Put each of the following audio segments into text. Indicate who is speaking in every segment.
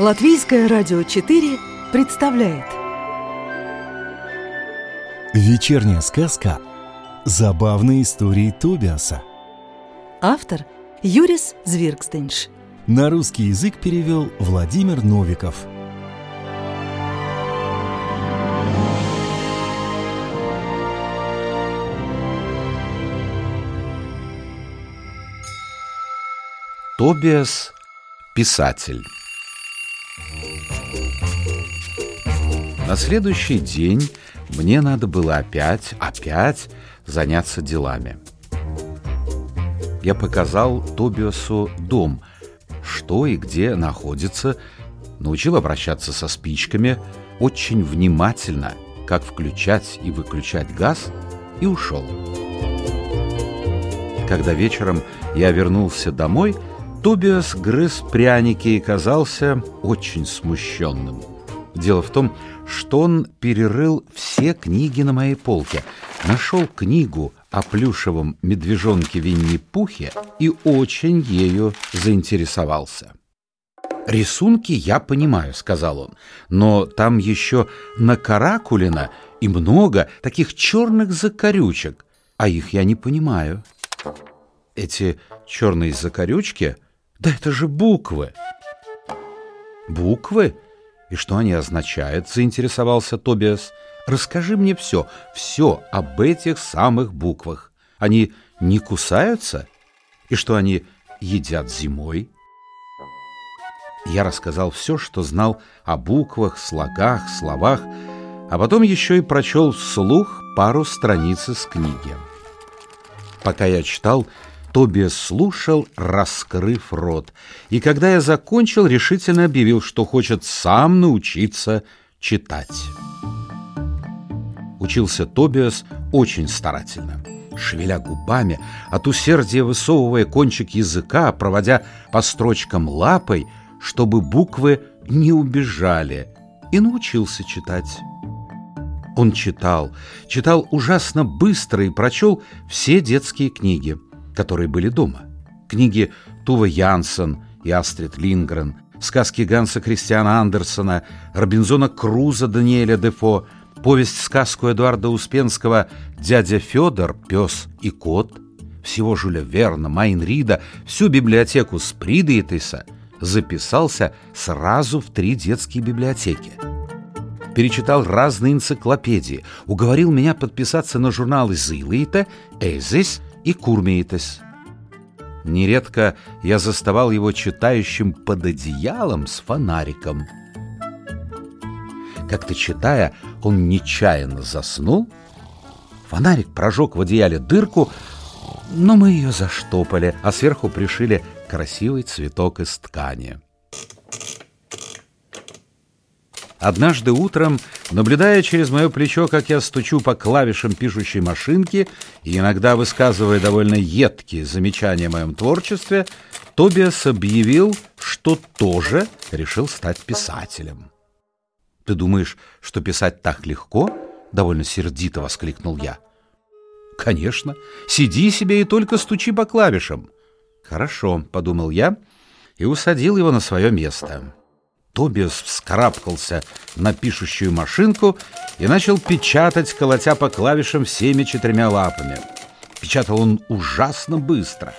Speaker 1: Латвийское радио 4 представляет.
Speaker 2: Вечерняя сказка. Забавные истории Тобиаса.
Speaker 1: Автор Юрис Звиркстенш
Speaker 2: На русский язык перевел Владимир Новиков.
Speaker 3: Тобиас – писатель. На следующий день мне надо было опять, опять заняться делами. Я показал Тобиасу дом, что и где находится, научил обращаться со спичками, очень внимательно, как включать и выключать газ, и ушел. Когда вечером я вернулся домой – Тобиас грыз пряники и казался очень смущенным. Дело в том, что он перерыл все книги на моей полке, нашел книгу о плюшевом медвежонке Винни-Пухе и очень ею заинтересовался. «Рисунки я понимаю», — сказал он, «но там еще накаракулено и много таких черных закорючек, а их я не понимаю». Эти черные закорючки — да это же буквы. Буквы? И что они означают? Заинтересовался Тобиас. Расскажи мне все, все об этих самых буквах. Они не кусаются? И что они едят зимой? Я рассказал все, что знал о буквах, слогах, словах, а потом еще и прочел вслух пару страниц из книги. Пока я читал, Тобиас слушал, раскрыв рот, и когда я закончил, решительно объявил, что хочет сам научиться читать. Учился Тобиас очень старательно. Шевеля губами, от усердия высовывая кончик языка, проводя по строчкам лапой, чтобы буквы не убежали, и научился читать. Он читал, читал ужасно быстро и прочел все детские книги – которые были дома. Книги Тува Янсен и Астрид Лингрен, сказки Ганса Кристиана Андерсона, Робинзона Круза Даниэля Дефо, повесть-сказку Эдуарда Успенского «Дядя Федор, пес и кот», всего Жюля Верна, Майн Рида, всю библиотеку Тиса записался сразу в три детские библиотеки. Перечитал разные энциклопедии, уговорил меня подписаться на журналы «Зилыта», «Эзис» и Курмейтес. Нередко я заставал его читающим под одеялом с фонариком. Как-то читая, он нечаянно заснул. Фонарик прожег в одеяле дырку, но мы ее заштопали, а сверху пришили красивый цветок из ткани. Однажды утром, наблюдая через мое плечо, как я стучу по клавишам пишущей машинки и иногда высказывая довольно едкие замечания о моем творчестве, Тобиас объявил, что тоже решил стать писателем. «Ты думаешь, что писать так легко?» — довольно сердито воскликнул я. «Конечно. Сиди себе и только стучи по клавишам». «Хорошо», — подумал я и усадил его на свое место. Тобиас вскарабкался на пишущую машинку и начал печатать, колотя по клавишам всеми четырьмя лапами. Печатал он ужасно быстро.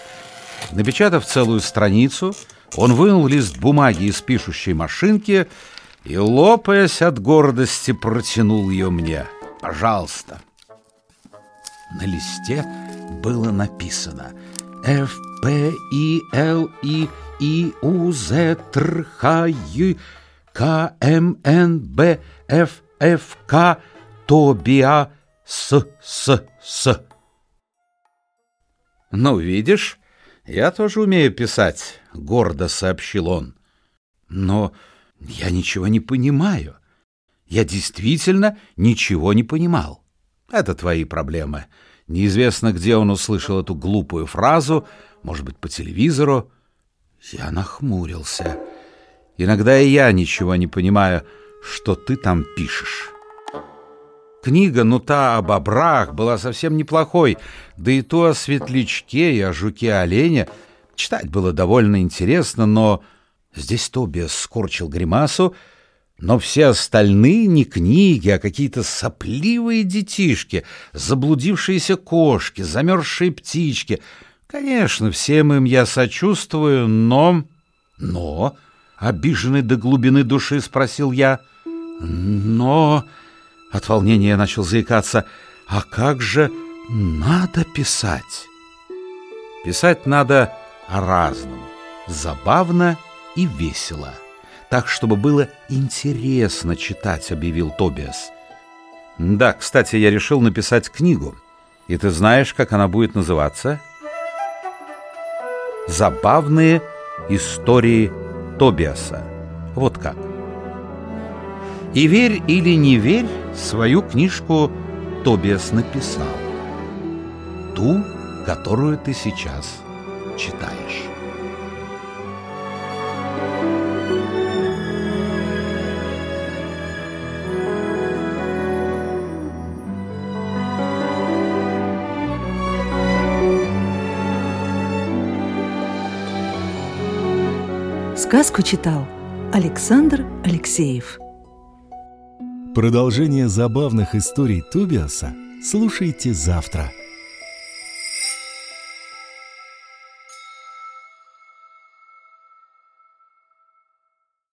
Speaker 3: Напечатав целую страницу, он вынул лист бумаги из пишущей машинки и, лопаясь от гордости, протянул ее мне. «Пожалуйста». На листе было написано «F, P, E, L, E, и У З Тр Х Й К М Н Б Ф Ф К Тобиа С С С. Ну, видишь, я тоже умею писать, гордо сообщил он. Но я ничего не понимаю. Я действительно ничего не понимал. Это твои проблемы. Неизвестно, где он услышал эту глупую фразу, может быть, по телевизору. Я нахмурился. Иногда и я ничего не понимаю, что ты там пишешь. Книга «Ну та о бобрах» была совсем неплохой, да и то о светлячке и о жуке-олене. Читать было довольно интересно, но Здесь Тобиас скорчил гримасу, но все остальные не книги, а какие-то сопливые детишки, заблудившиеся кошки, замерзшие птички. Конечно, всем им я сочувствую, но... Но... Обиженный до глубины души спросил я. Но... От волнения я начал заикаться. А как же надо писать? Писать надо о. Забавно и весело так, чтобы было интересно читать, объявил Тобиас. Да, кстати, я решил написать книгу. И ты знаешь, как она будет называться? Забавные истории Тобиаса. Вот как. И верь или не верь, свою книжку Тобиас написал. Ту, которую ты сейчас читаешь.
Speaker 1: Сказку читал Александр Алексеев.
Speaker 2: Продолжение забавных историй Тубиаса слушайте завтра.